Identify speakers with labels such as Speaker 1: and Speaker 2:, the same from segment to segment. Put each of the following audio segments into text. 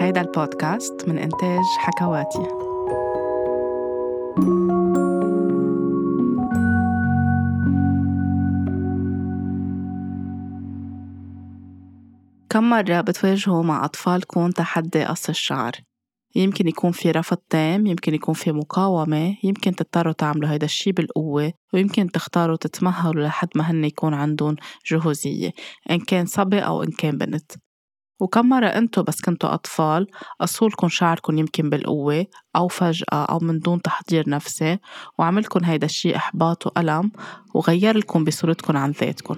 Speaker 1: هيدا البودكاست من إنتاج حكواتي كم مرة بتواجهوا مع أطفالكم تحدي قص الشعر؟ يمكن يكون في رفض تام يمكن يكون في مقاومة يمكن تضطروا تعملوا هيدا الشي بالقوة ويمكن تختاروا تتمهلوا لحد ما هن يكون عندهم جهوزية إن كان صبي أو إن كان بنت وكم مرة أنتو بس كنتوا أطفال قصولكن شعركن يمكن بالقوة أو فجأة أو من دون تحضير نفسي وعملكن هيدا الشي إحباط وألم وغيرلكن بصورتكن عن ذاتكن.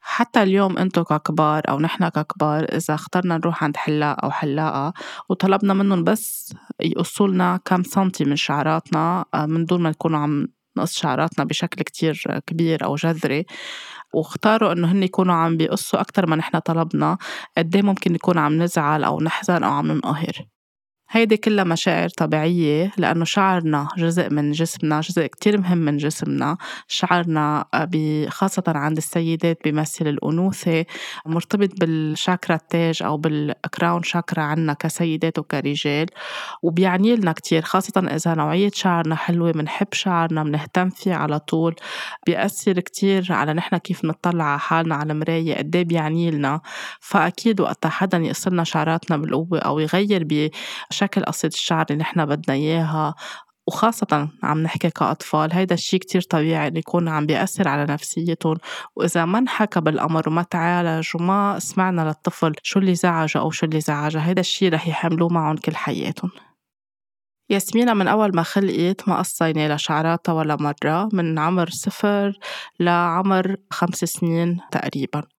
Speaker 1: حتى اليوم انتو ككبار أو نحن ككبار إذا اخترنا نروح عند حلاق أو حلاقة وطلبنا منهم بس يقصوا لنا كم سنتي من شعراتنا آه، من دون ما نكونوا عم نقص شعراتنا بشكل كتير كبير أو جذري. واختاروا إنه هن يكونوا عم بيقصوا أكثر ما نحن طلبنا قد إيه ممكن نكون عم نزعل أو نحزن أو عم ننقهر. هيدي كلها مشاعر طبيعية لأنه شعرنا جزء من جسمنا جزء كتير مهم من جسمنا. شعرنا خاصة عند السيدات بيمثل الأنوثة. مرتبط بالشاكرا التاج أو بالكراون شاكرا عنا كسيدات وكرجال وبيعني لنا كتير. خاصة إذا نوعية شعرنا حلوة منحب شعرنا منهتم فيه على طول. بيأثر كتير على نحن كيف نطلع على حالنا على المراية قد إيه بيعني لنا. فأكيد وقتها حدا يقصلنا شعراتنا بالقوة أو يغير شكل قصة الشعر اللي نحن بدنا إياها وخاصة عم نحكي كأطفال هيدا الشيء كتير طبيعي إنه يكون عم بيأثر على نفسيتهم. وإذا ما انحكى بالأمر وما تعالج وما سمعنا للطفل شو اللي زعجه أو شو اللي زعجه هيدا الشيء رح يحملوه معهم كل حياتهم. ياسمينة من أول ما خلقت ما قصينا لشعراتها ولا مرة من عمر صفر لعمر خمس سنين تقريباً.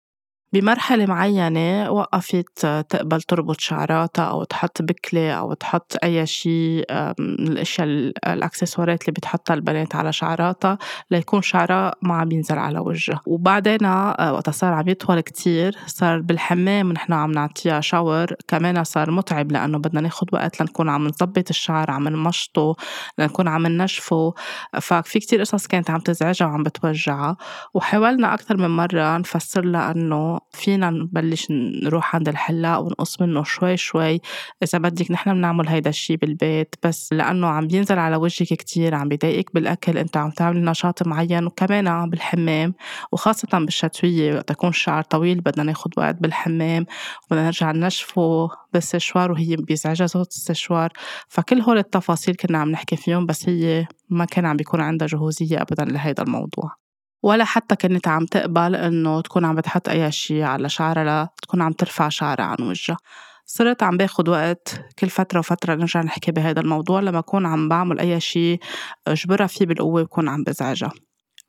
Speaker 1: بمرحلة معينة وقفت تقبل تربط شعراتها أو تحط بكلة أو تحط أي شيء من الأشياء الأكسسوارات اللي بتحطها البنات على شعراتها ليكون شعرها ما عم ينزل على وجهها. وبعدين آه، وقت صار عم يطول كتير صار بالحمام نحن عم نعطيها شاور كمان صار متعب لأنه بدنا ناخد وقت لنكون عم نظبط الشعر عم نمشطه لنكون عم ننشفه. ففي كتير قصص كانت عم تزعجها وعم بتوجعها. وحاولنا أكثر من مرة نفسر لها فينا نبلش نروح عند الحلاق ونقص منه شوي شوي إذا بدك نحن بنعمل هيدا الشي بالبيت بس لأنه عم بينزل على وجهك كتير عم بيضايقك بالأكل أنت عم تعملي نشاط معين وكمان بالحمام وخاصة بالشتوية وقت يكون الشعر طويل بدنا ناخد وقت بالحمام وبدنا نرجع ننشفه بالسشوار وهي بيزعجها صوت السشوار فكل هول التفاصيل كنا عم نحكي فيهم بس هي ما كان عم بيكون عندها جهوزية أبدا لهيدا الموضوع. ولا حتى كانت عم تقبل إنه تكون عم بتحط أي شيء على شعرها تكون عم ترفع شعرها عن وجهها. صرت عم باخد وقت كل فترة وفترة نرجع نحكي بهذا الموضوع لما أكون عم بعمل أي شيء أجبرها فيه بالقوة بكون عم بزعجها.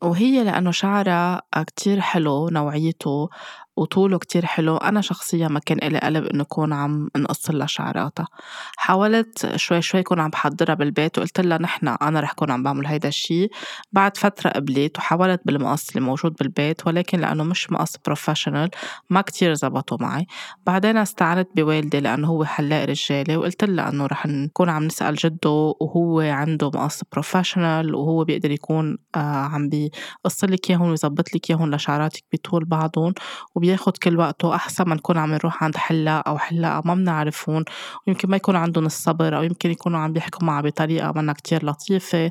Speaker 1: وهي لأنه شعرها كتير حلو نوعيته وطوله كتير حلو. أنا شخصيا ما كان إلي قلب إنه أكون عم نقص لها شعراتها. حاولت شوي شوي كون عم بحضرها بالبيت وقلت لها نحن أنا رح كون عم بعمل هيدا الشي. بعد فترة قبلت وحاولت بالمقص اللي موجود بالبيت ولكن لأنه مش مقص professional ما كتير زبطوا معي. بعدين استعنت بوالدي لأنه هو حلاق رجالي وقلت لها إنه رح نكون عم نسأل جده وهو عنده مقص professional وهو بيقدر يكون آه عم بيقص لك إياهم ويظبط لك إياهم لشعراتك بطول بعضهم. وبياخد كل وقته أحسن ما نكون عم نروح عند حلاق أو حلاقة ما بنعرفهم ويمكن ما يكون عندهم الصبر أو يمكن يكونوا عم بيحكوا معها بطريقة منا كتير لطيفة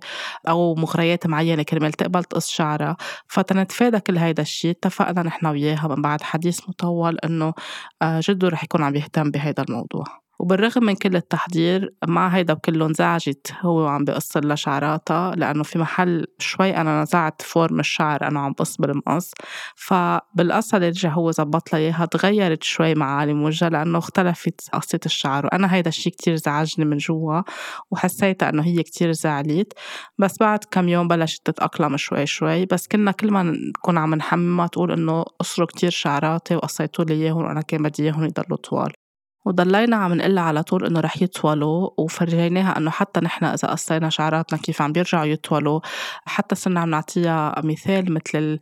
Speaker 1: أو مغريات معينة كرمال تقبل تقص شعرها. فتنتفادى كل هيدا الشيء اتفقنا نحن وياها من بعد حديث مطول إنه آه، جده رح يكون عم يهتم بهيدا الموضوع. وبالرغم من كل التحضير مع هيدا كله انزعجت. هو وعم بقص لها شعراتها لأنه في محل شوي أنا نزعت فورم الشعر أنا عم بقص بالمقص. فبالقصة اللي رجع هو زبط لها إياها تغيرت شوي معالم وجهها لأنه اختلفت قصة الشعر. وأنا هيدا الشي كتير زعجني من جوا وحسيت إنه هي كتير زعلت. بس بعد كم يوم بلشت تتأقلم شوي شوي. بس كنا كل ما نكون عم نحممها تقول إنه قصروا كتير شعراتي وقصيتوا لي إياهم وأنا كان بدي إياهم يضلوا طوال. وضلينا عم نقول على طول إنه رح يطولوا وفرجيناها إنه حتى نحن إذا قصينا شعراتنا كيف عم بيرجعوا يطولوا. حتى صرنا عم نعطيها مثال مثل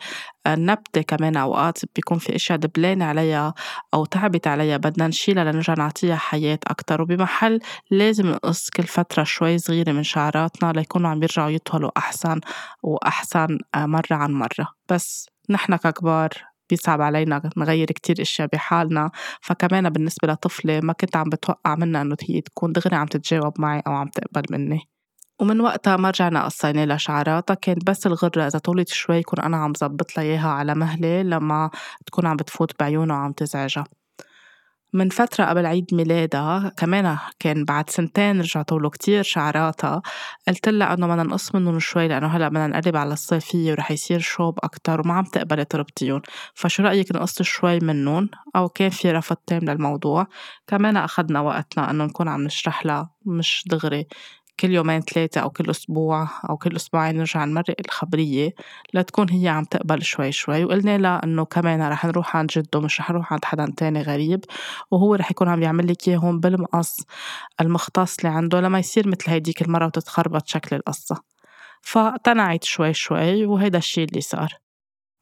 Speaker 1: النبتة كمان أوقات بيكون في أشياء دبلانة عليها أو تعبت عليها بدنا نشيلها لنرجع نعطيها حياة أكتر. وبمحل لازم نقص كل فترة شوي صغيرة من شعراتنا ليكونوا عم بيرجعوا يطولوا أحسن وأحسن مرة عن مرة. بس نحن ككبار بيصعب علينا نغير كتير أشياء بحالنا. فكمان بالنسبة لطفلة ما كنت عم بتوقع منها إنه هي تكون دغري عم تتجاوب معي أو عم تقبل مني. ومن وقتها ما رجعنا قصينا لها شعراتها كانت بس الغرة إذا طولت شوي كون أنا عم زبط لها إياها على مهلة لما تكون عم بتفوت بعيونها وعم تزعجها. من فترة قبل عيد ميلادها كمان كان بعد سنتين رجع طولوا كتير شعراتها قلت لها إنه بدنا نقص منهم شوي لأنه هلأ بدنا نقرب على الصيفية ورح يصير شوب أكتر وما عم تقبلي تربطيهم. فشو رأيك نقص شوي منهم؟ أو كان في رفض تام للموضوع؟ كمان أخذنا وقتنا إنه نكون عم نشرح لها مش دغري. كل يومين ثلاثة أو كل أسبوع أو كل أسبوعين نرجع نمرق الخبرية لتكون هي عم تقبل شوي شوي وقلنا لها إنه كمان رح نروح عند جدة مش رح نروح عند حدا تاني غريب وهو رح يكون عم يعمل لك إياهم بالمقص المختص اللي عنده لما يصير مثل هيديك المرة وتتخربط شكل القصة. فاقتنعت شوي شوي وهيدا الشي اللي صار.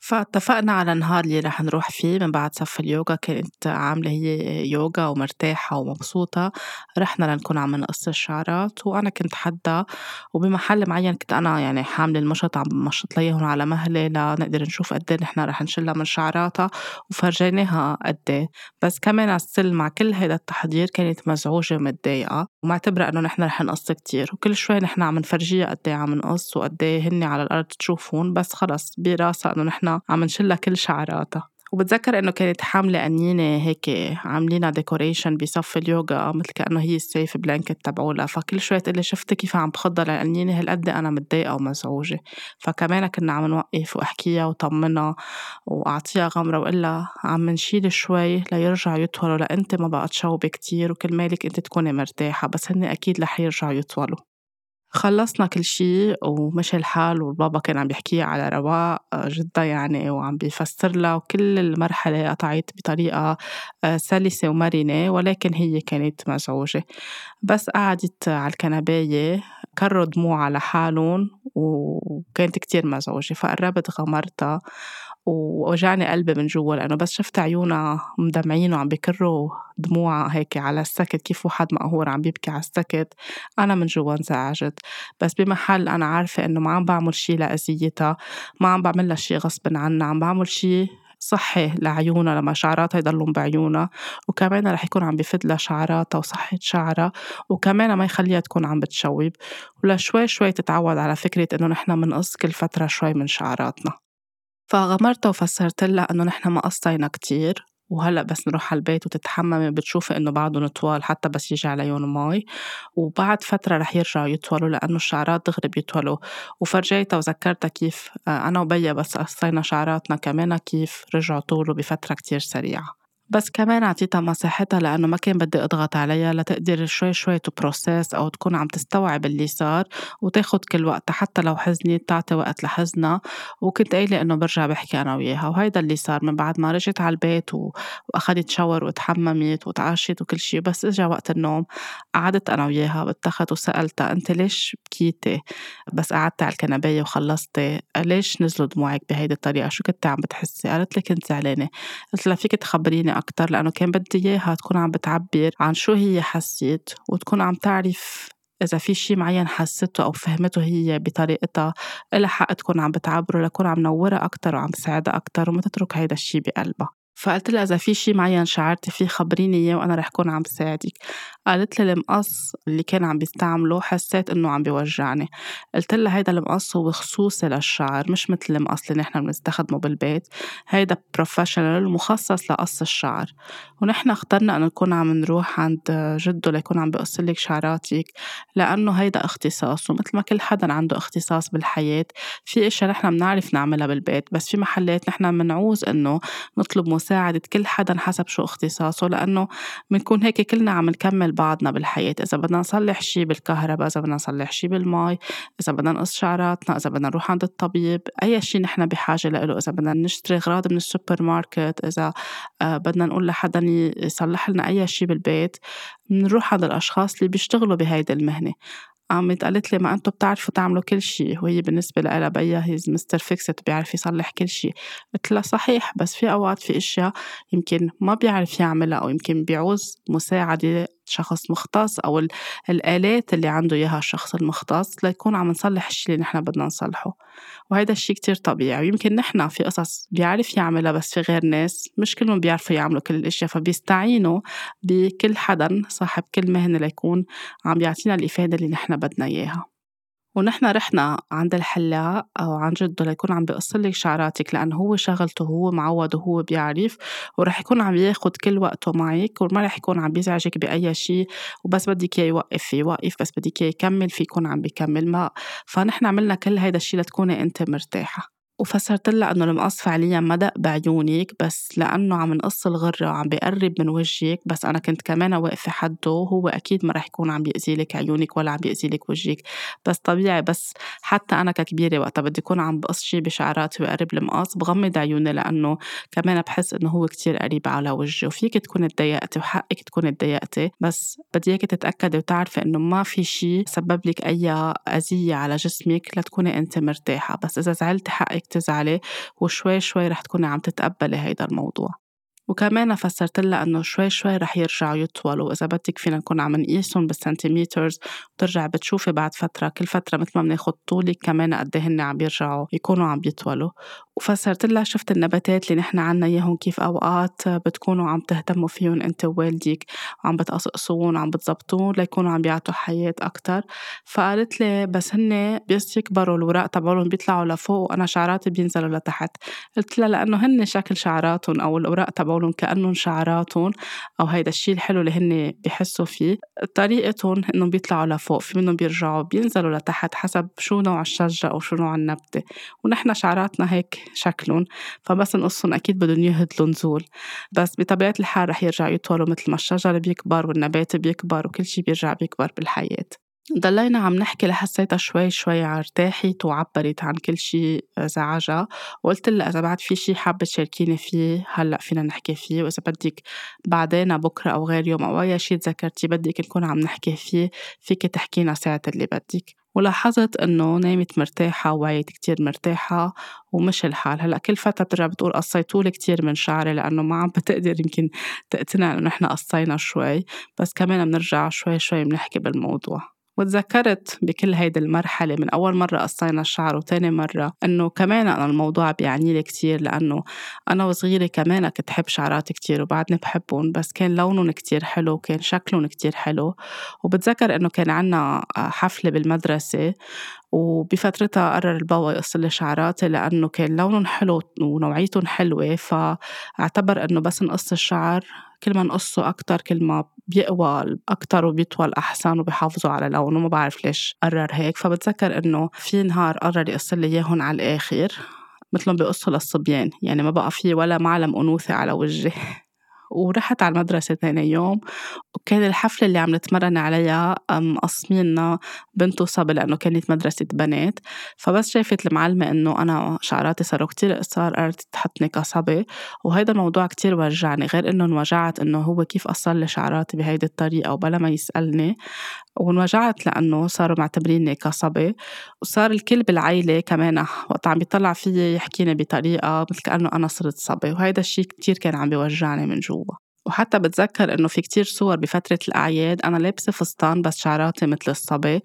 Speaker 1: فاتفقنا على نهار اللي رح نروح فيه من بعد صف اليوغا. كانت عاملة هي يوغا ومرتاحة ومبسوطة. رحنا لنكون عم نقص الشعرات وأنا كنت حدا وبمحل معين كنت أنا يعني حاملة المشط عم مشط ليهم على مهلة لنقدر نشوف قد إيه نحن رح نشيلها من شعراتها. وفرجيناها قد إيه. بس كمان السل مع كل هيدا التحضير كانت مزعوجة ومتضايقة. ومعتبرة إنه نحن رح نقص كتير وكل شوي نحن عم نفرجيها قد عم نقص وقد هن على الأرض تشوفن بس خلص براسها إنه نحن عم نشيلها كل شعراتها. وبتذكر إنه كانت حاملة قنينه هيك عاملينها decoration بصف اليوغا مثل كأنه هي ال safe blanket تبعولها. فكل شوي تقلي شفت كيف عم بخضها للقنينه هالقد أنا متضايقة ومزعوجة. فكمان كنا عم نوقف وأحكيها وطمنها وأعطيها غمرة واقول عم نشيل شوي ليرجعوا يطولوا لأنت ما بقى تشوبي كتير وكل مالك أنت تكوني مرتاحة بس هن أكيد رح يرجعوا يطولوا. خلصنا كل شي ومشي الحال والبابا كان عم بيحكي على رواق آه، جدا يعني وعم بيفسر لها وكل المرحلة قطعت بطريقة آه، سلسة ومرنة ولكن هي كانت مزعوجة بس قعدت على الكنباية كروا على حالهم وكانت كتير مزعوجة فقربت غمرتها. ووجعني قلبي من جوا لأنه بس شفت عيونها مدمعين وعم بكروا دموع هيك على السكت كيف واحد مقهور عم بيبكي على السكت. أنا من جوا انزعجت. بس بمحل أنا عارفة إنه ما عم بعمل شي لأذيتها ما عم بعمل لها شي غصب عنها عم بعمل شي صحي لعيونها لما شعراتها يضلون بعيونها. وكمان رح يكون عم بفيد لها شعراتها وصحة شعرها وكمان ما يخليها تكون عم بتشوب. ولشوي شوي تتعود على فكرة إنه نحن منقص كل فترة شوي من شعراتنا. فغمرتها وفسرت لها إنه نحن ما قصينا كتير وهلأ بس نروح على البيت وتتحممي بتشوفي إنه بعدهم طوال حتى بس يجي عليهم مي. وبعد فترة رح يرجعوا يطولوا لأنه الشعرات دغري بيطولوا. وفرجيتها وذكرتها كيف آه، أنا وبيا بس قصينا شعراتنا كمان كيف رجعوا طولوا بفترة كتير سريعة. بس كمان عطيتها مساحتها لأنه ما كان بدي أضغط عليها لتقدر شوي شوي تبروسيس أو تكون عم تستوعب اللي صار وتاخد كل وقتها حتى لو حزنت تعطي وقت لحزنها. وكنت قايلة إنه برجع بحكي أنا وياها وهيدا اللي صار من بعد ما رجعت على البيت وأخدت شاور وتحممت وتعشت وكل شي. بس إجا وقت النوم قعدت أنا وياها بالتخت وسألتها أنت ليش بكيتي؟ بس قعدت على الكنباية وخلصتي. ليش نزلوا دموعك بهيدي الطريقة؟ شو كنت عم بتحسي؟ قالت لي كنت زعلانة. قلت لها فيك تخبريني أكتر لأنه كان بدي إياها تكون عم بتعبر عن شو هي حسيت وتكون عم تعرف إذا في شي معين حسته أو فهمته هي بطريقتها إلها حق تكون عم بتعبره لكون عم نورها أكتر وعم تساعدها أكتر وما تترك هيدا الشي بقلبها. فقلت لها إذا في شي معين شعرتي فيه خبريني إياه وأنا رح كون عم ساعدك. قالت لي المقص اللي كان عم بيستعمله حسيت إنه عم بيوجعني. قلت لها هيدا المقص هو خصوصي للشعر مش مثل المقص اللي نحن بنستخدمه بالبيت. هيدا professional مخصص لقص الشعر. ونحن اخترنا إنه نكون عم نروح عند جده ليكون عم بقص لك شعراتك لأنه هيدا اختصاص. ومثل ما كل حدا عنده اختصاص بالحياة في إشياء نحن بنعرف نعملها بالبيت. بس في محلات نحن بنعوز إنه نطلب مساعدة كل حدا حسب شو اختصاصه لأنه بنكون هيك كلنا عم نكمل بعضنا بالحياة إذا بدنا نصلح شي بالكهرباء إذا بدنا نصلح شي بالمي إذا بدنا نقص شعراتنا إذا بدنا نروح عند الطبيب أي شي نحن بحاجة له إذا بدنا نشتري أغراض من السوبر ماركت إذا آه، بدنا نقول لحدا يصلح لنا أي شي بالبيت بنروح عند الأشخاص اللي بيشتغلوا بهيدي المهنة. قامت قالت لي ما أنتم بتعرفوا تعملوا كل شيء وهي بالنسبة لها بيا هي مستر فيكست بيعرف يصلح كل شيء قلت لها صحيح بس في أوقات في أشياء يمكن ما بيعرف يعملها أو يمكن بيعوز مساعدة شخص مختص أو الآلات اللي عنده إياها الشخص المختص ليكون عم نصلح الشيء اللي نحن بدنا نصلحه. وهذا الشيء كتير طبيعي. ويمكن نحن في قصص بيعرف يعملها بس في غير ناس. مش كلهم بيعرفوا يعملوا كل الأشياء. فبيستعينوا بكل حدا صاحب كل مهنة ليكون عم يعطينا الإفادة اللي نحن بدنا إياها. ونحن رحنا عند الحلاق أو عن جده ليكون عم بيقص لك شعراتك لأنه هو شغلته هو معود وهو بيعرف ورح يكون عم ياخد كل وقته معك وما رح يكون عم بيزعجك بأي شيء وبس بدك إياه يوقف في يوقف بس بدك إياه يكمل في يكون عم بيكمل ما فنحن عملنا كل هيدا الشيء لتكوني أنت مرتاحة. وفسرت لها إنه المقص فعليا ما دق بعيونك بس لأنه عم نقص الغرة وعم بيقرب من وجهك بس أنا كنت كمان واقفة حده هو أكيد ما رح يكون عم بيأذي لك عيونك ولا عم بيأذي لك وجهك. بس طبيعي بس حتى أنا ككبيرة وقتها بدي أكون عم بقص شي بشعراتي وقرب المقص بغمض عيوني لأنه كمان بحس إنه هو كتير قريب على وجهي وفيك تكوني تضايقتي وحقك تكوني تضايقتي بس بدي إياكي تتأكدي وتعرفي إنه ما في شي سبب لك أي أذية على جسمك لتكوني انت مرتاحة. بس إذا زعلتي حقك تزعلي وشوي شوي رح تكوني عم تتقبلي هيدا الموضوع. وكمان فسرت لها إنه شوي شوي رح يرجعوا يطولوا. وإذا بدك فينا نكون عم نقيسهم بالسنتيمترز وترجع بتشوفي بعد فترة كل فترة مثل ما بناخد طولك كمان قد إيه هن عم بيرجعوا يكونوا عم بيطولوا وفسرت لها شفت النباتات اللي نحن عنا إياهم كيف أوقات بتكونوا عم تهتموا فيهم أنت ووالدك وعم بتقصقصوهم وعم بتزبطوهم ليكونوا عم بيعطوا حياة أكثر فقالت لي بس هن بس يكبروا الوراق تبعولهم بيطلعوا لفوق وأنا شعراتي بينزلوا لتحت. قلت لها لأنه هن شكل شعراتهم أو الاوراق تبعولهم كأنهم شعراتهم أو هيدا الشيء الحلو اللي هن بيحسوا فيه. طريقتهم إنهم بيطلعوا لفوق في منهم بيرجعوا بينزلوا لتحت حسب شو نوع الشجره أو شو نوع النبتة. ونحن شعراتنا هيك شكلهم فبس نقصهم أكيد بدهم يهدلوا نزول. بس بطبيعة الحال رح يرجعوا يطولوا مثل ما الشجر بيكبر والنبات بيكبر وكل شي بيرجع بيكبر بالحياة. ضلينا عم نحكي لحسيتها شوي شوي ارتاحت وعبرت عن كل شي زعجها. وقلت لها إذا بعد في شي حابة تشاركيني فيه هلأ فينا نحكي فيه. وإذا بدك بعدين بكرة أو غير يوم أو أي شي تذكرتي بدك نكون عم نحكي فيه فيك تحكينا ساعة اللي بدك. ولاحظت إنه نامت مرتاحة وعيت كتير مرتاحة ومش الحال. هلأ كل فترة بترجع بتقول قصيتولي كتير من شعري لأنه ما عم بتقدر يمكن تقتنع إنه نحن قصينا شوي. بس كمان بنرجع شوي شوي بنحكي بالموضوع. وتذكرت بكل هيدي المرحلة من أول مرة قصينا الشعر وتاني مرة إنه كمان أنا الموضوع بيعني لي كتير لأنه أنا وصغيرة كمان كنت حب شعرات كتير وبعدني بحبهم بس كان لونهم كتير حلو وكان شكلهم كتير حلو. وبتذكر إنه كان عنا حفلة بالمدرسة وبفترتها قرر البابا يقص لي شعراتي لأنه كان لونهم حلو ونوعيتهم حلوة فأعتبر إنه بس نقص الشعر كل ما نقصه أكتر كل ما بيقوى أكتر وبيطول أحسن وبيحافظوا على لونه ما بعرف ليش قرر هيك. فبتذكر إنه في نهار قرر يقص لي إياهم على الآخر مثلهم بيقصوا للصبيان يعني ما بقى في ولا معلم أنوثة على وجهي. ورحت على المدرسة تاني يوم. وكان الحفلة اللي عم نتمرن عليها مقسميننا بنت وصبي لأنه كانت مدرسة بنات. فبس شافت المعلمة إنه أنا شعراتي صاروا كتير قصار قررت تحطني كصبي. وهيدا الموضوع كتير وجعني غير إنه انوجعت إنه هو كيف قصر لي شعراتي بهيدي الطريقة وبلا ما يسألني. وانوجعت لأنه صاروا معتبريني كصبي وصار الكل بالعيلة كمان وقت عم بيطلع فيي يحكيني بطريقة مثل كأنه أنا صرت صبي وهيدا الشيء كتير كان عم بيوجعني من جوا. وحتى بتذكر إنه في كتير صور بفترة الأعياد أنا لابسة فستان بس شعراتي مثل الصبي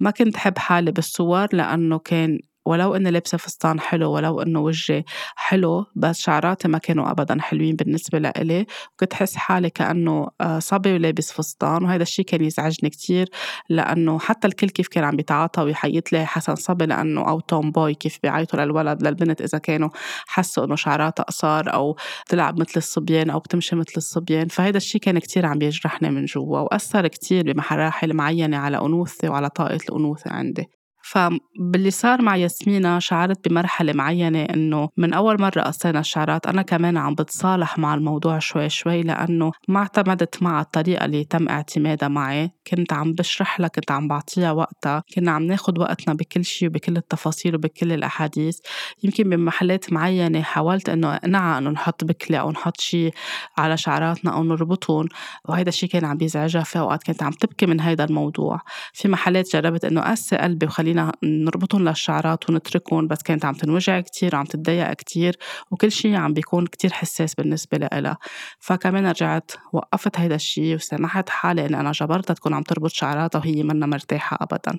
Speaker 1: ما كنت حب حالي بالصور لأنه كان ولو اني لابسه فستان حلو ولو إنه وجهي حلو بس شعراتي ما كانوا ابدا حلوين بالنسبة لإلي. وكنت حس حالي كأنه آه، صبي ولابس فستان وهذا الشيء كان يزعجني كتير لأنه حتى الكل كيف كان عم بيتعاطى ويحيط لي حسن صبي لأنه أو توم بوي كيف بيعيطوا للولد للبنت إذا كانوا حسوا إنه شعراتها قصار أو تلعب مثل الصبيان أو بتمشي مثل الصبيان. فهذا الشيء كان كتير عم بيجرحني من جوا وأثر كتير بمراحل معينة على أنوثتي وعلى طاقة الأنوثة عندي. فباللي صار مع ياسمينة شعرت بمرحلة معينة إنه من أول مرة قصينا الشعرات أنا كمان عم بتصالح مع الموضوع شوي شوي لأنه ما اعتمدت مع الطريقة اللي تم اعتمادها معي. كنت عم بشرح لها كنت عم بعطيها وقتها كنا عم ناخد وقتنا بكل شيء وبكل التفاصيل وبكل الأحاديث. يمكن بمحلات معينة حاولت إنه أقنعها إنه نحط بكلة أو نحط شيء على شعراتنا أو نربطهم وهيدا الشيء كان عم بيزعجها في أوقات كنت عم تبكي من هيدا الموضوع. في محلات جربت إنه قسي قلبي وخليني فينا نربطهم للشعرات ونتركهم بس كانت عم تنوجع كتير وعم تتضايق كتير وكل شيء عم بيكون كتير حساس بالنسبة لها فكمان رجعت وقفت هيدا الشيء وسمحت حالي إني أنا جبرتها تكون عم تربط شعراتها وهي منا مرتاحة أبدا.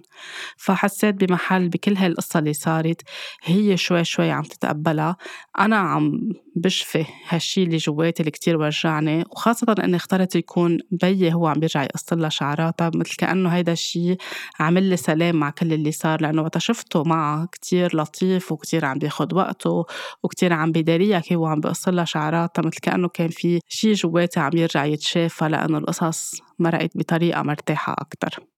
Speaker 1: فحسيت بمحل بكل هاي القصة اللي صارت هي شوي شوي عم تتقبلها. أنا عم بشفي هالشي اللي جواتي اللي كتير وجعني وخاصة إني اخترت يكون بيي هو عم بيرجع يقص لها شعراتها مثل كأنه هيدا الشي عمل لي سلام مع كل اللي صار لأنه وقت شفته معها كتير لطيف وكتير عم بياخد وقته وكتير عم بيداريها كيف هو عم بيقص لها شعراتها مثل كأنه كان في شي جواتي عم يرجع يتشافى لأنه القصص مرقت بطريقة مرتاحة أكتر.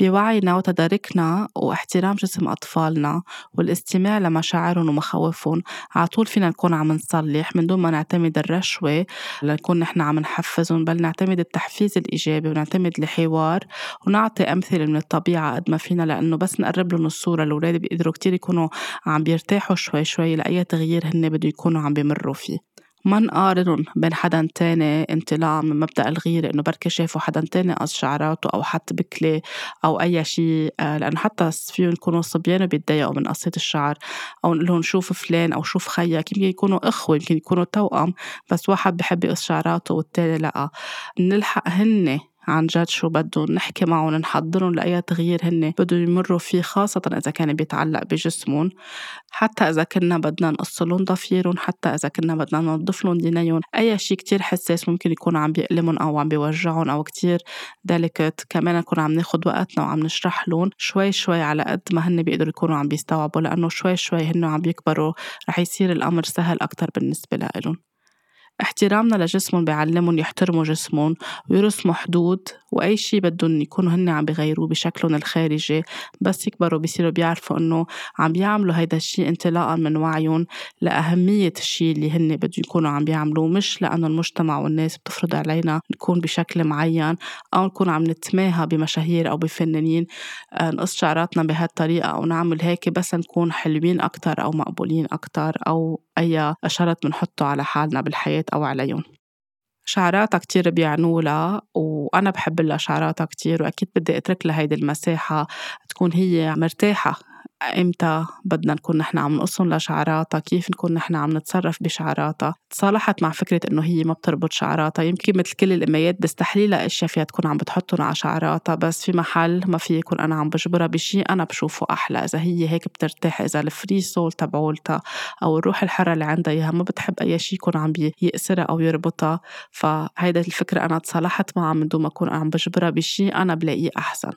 Speaker 1: بوعينا وتداركنا واحترام جسم أطفالنا والاستماع لمشاعرهم ومخاوفهم. على طول فينا نكون عم نصلح من دون ما نعتمد الرشوة لنكون نحن عم نحفزهم بل نعتمد التحفيز الإيجابي ونعتمد الحوار ونعطي أمثلة من الطبيعة قد ما فينا لأنه بس نقرب لهم الصورة الأولاد بيقدروا كتير يكونوا عم بيرتاحوا شوي شوي لأي تغيير هن بده يكونوا عم بيمروا فيه. ما نقارن بين حدا تاني انطلاقا من مبدأ الغيرة إنه بركي شافوا حدا تاني قص شعراته أو حط بكلة أو أي شيء آه، لأنه حتى فيهم يكونوا صبيان وبيتضايقوا من قصة الشعر أو نقول لهم شوف فلان أو شوف خيك يمكن يكونوا إخوة يمكن يكونوا توأم بس واحد بحب يقص شعراته والتاني لأ. نلحق هن عن جد شو بدهم نحكي معهم نحضرهم لأي تغيير هن بدهم يمروا فيه خاصة إذا كان بيتعلق بجسمهم. حتى إذا كنا بدنا نقص لهم ضفيرهم حتى إذا كنا بدنا ننظف لهم دينيهم أي شيء كتير حساس ممكن يكون عم بيألمهم أو عم بيوجعهم أو كتير. ديليكت كمان نكون عم ناخد وقتنا وعم نشرح لهم شوي شوي على قد ما هن بيقدروا يكونوا عم بيستوعبوا لأنه شوي شوي هن عم بيكبروا رح يصير الأمر سهل أكتر بالنسبة لهم احترامنا لجسمهم بيعلمهم يحترموا جسمهم ويرسموا حدود وأي شيء بدهم يكونوا هن عم بيغيروه بشكلهم الخارجي. بس يكبروا بيصيروا بيعرفوا إنه عم بيعملوا هيدا الشيء انطلاقا من وعيهم لأهمية الشيء اللي هن بدهم يكونوا عم بيعملوه مش لأنه المجتمع والناس بتفرض علينا نكون بشكل معين أو نكون عم نتماهى بمشاهير أو بفنانين آه، نقص شعراتنا بهالطريقة أو نعمل هيك بس نكون حلوين أكتر أو مقبولين أكتر أو أي شرط بنحطه على حالنا بالحياة. أو عليهم شعراتها كتير بيعنوا لها وأنا بحب لها شعراتها كتير وأكيد بدي أترك لها هيدي المساحة تكون هي مرتاحة. إمتى بدنا نكون نحن عم نقصهم لشعراتها؟ كيف نكون نحن عم نتصرف بشعراتها؟ تصالحت مع فكرة إنه هي ما بتربط شعراتها. يمكن مثل كل الاميات بستحلي لها أشياء فيها تكون عم بتحطهم على شعراتها بس في محل ما في يكون أنا عم بجبرها بشيء أنا بشوفه أحلى. إذا هي هيك بترتاح إذا الفري سول تبعولتها أو الروح الحرة اللي عندها إياها ما بتحب أي شيء يكون عم بيأسرها أو يربطها. فهيدا الفكرة أنا تصالحت معها من دون ما أكون عم بجبرها بشيء أنا بلاقيه أحسن.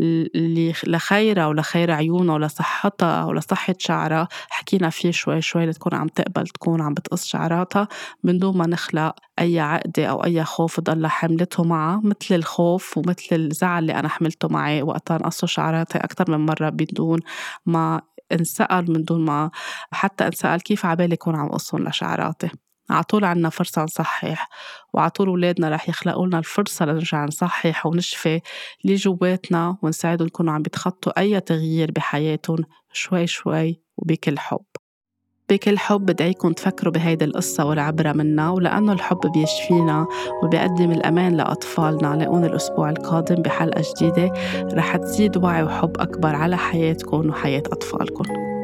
Speaker 1: اللي لخيرها ولخير عيونها ولصحتها ولصحة شعرها حكينا فيه شوي شوي لتكون عم تقبل تكون عم بتقص شعراتها. من دون ما نخلق أي عقدة أو أي خوف ضل حملته معها مثل الخوف ومثل الزعل اللي أنا حملته معي وقتها نقصوا شعراتي أكثر من مرة بدون ما انسأل من دون ما حتى انسأل كيف عبالي يكون عم قصهم لشعراتي. على طول عنا فرصة نصحح وعلى طول أولادنا رح يخلقوا لنا الفرصة لنرجع نصحح ونشفي اللي جواتنا ونساعدهم يكونوا عم بيتخطوا أي تغيير بحياتهم شوي شوي وبكل حب. بكل حب بدعيكم تفكروا بهيدي القصة والعبرة منا ولأنه الحب بيشفينا وبيقدم الأمان لأطفالنا لاقونا الأسبوع القادم بحلقة جديدة رح تزيد وعي وحب أكبر على حياتكم وحياة أطفالكم.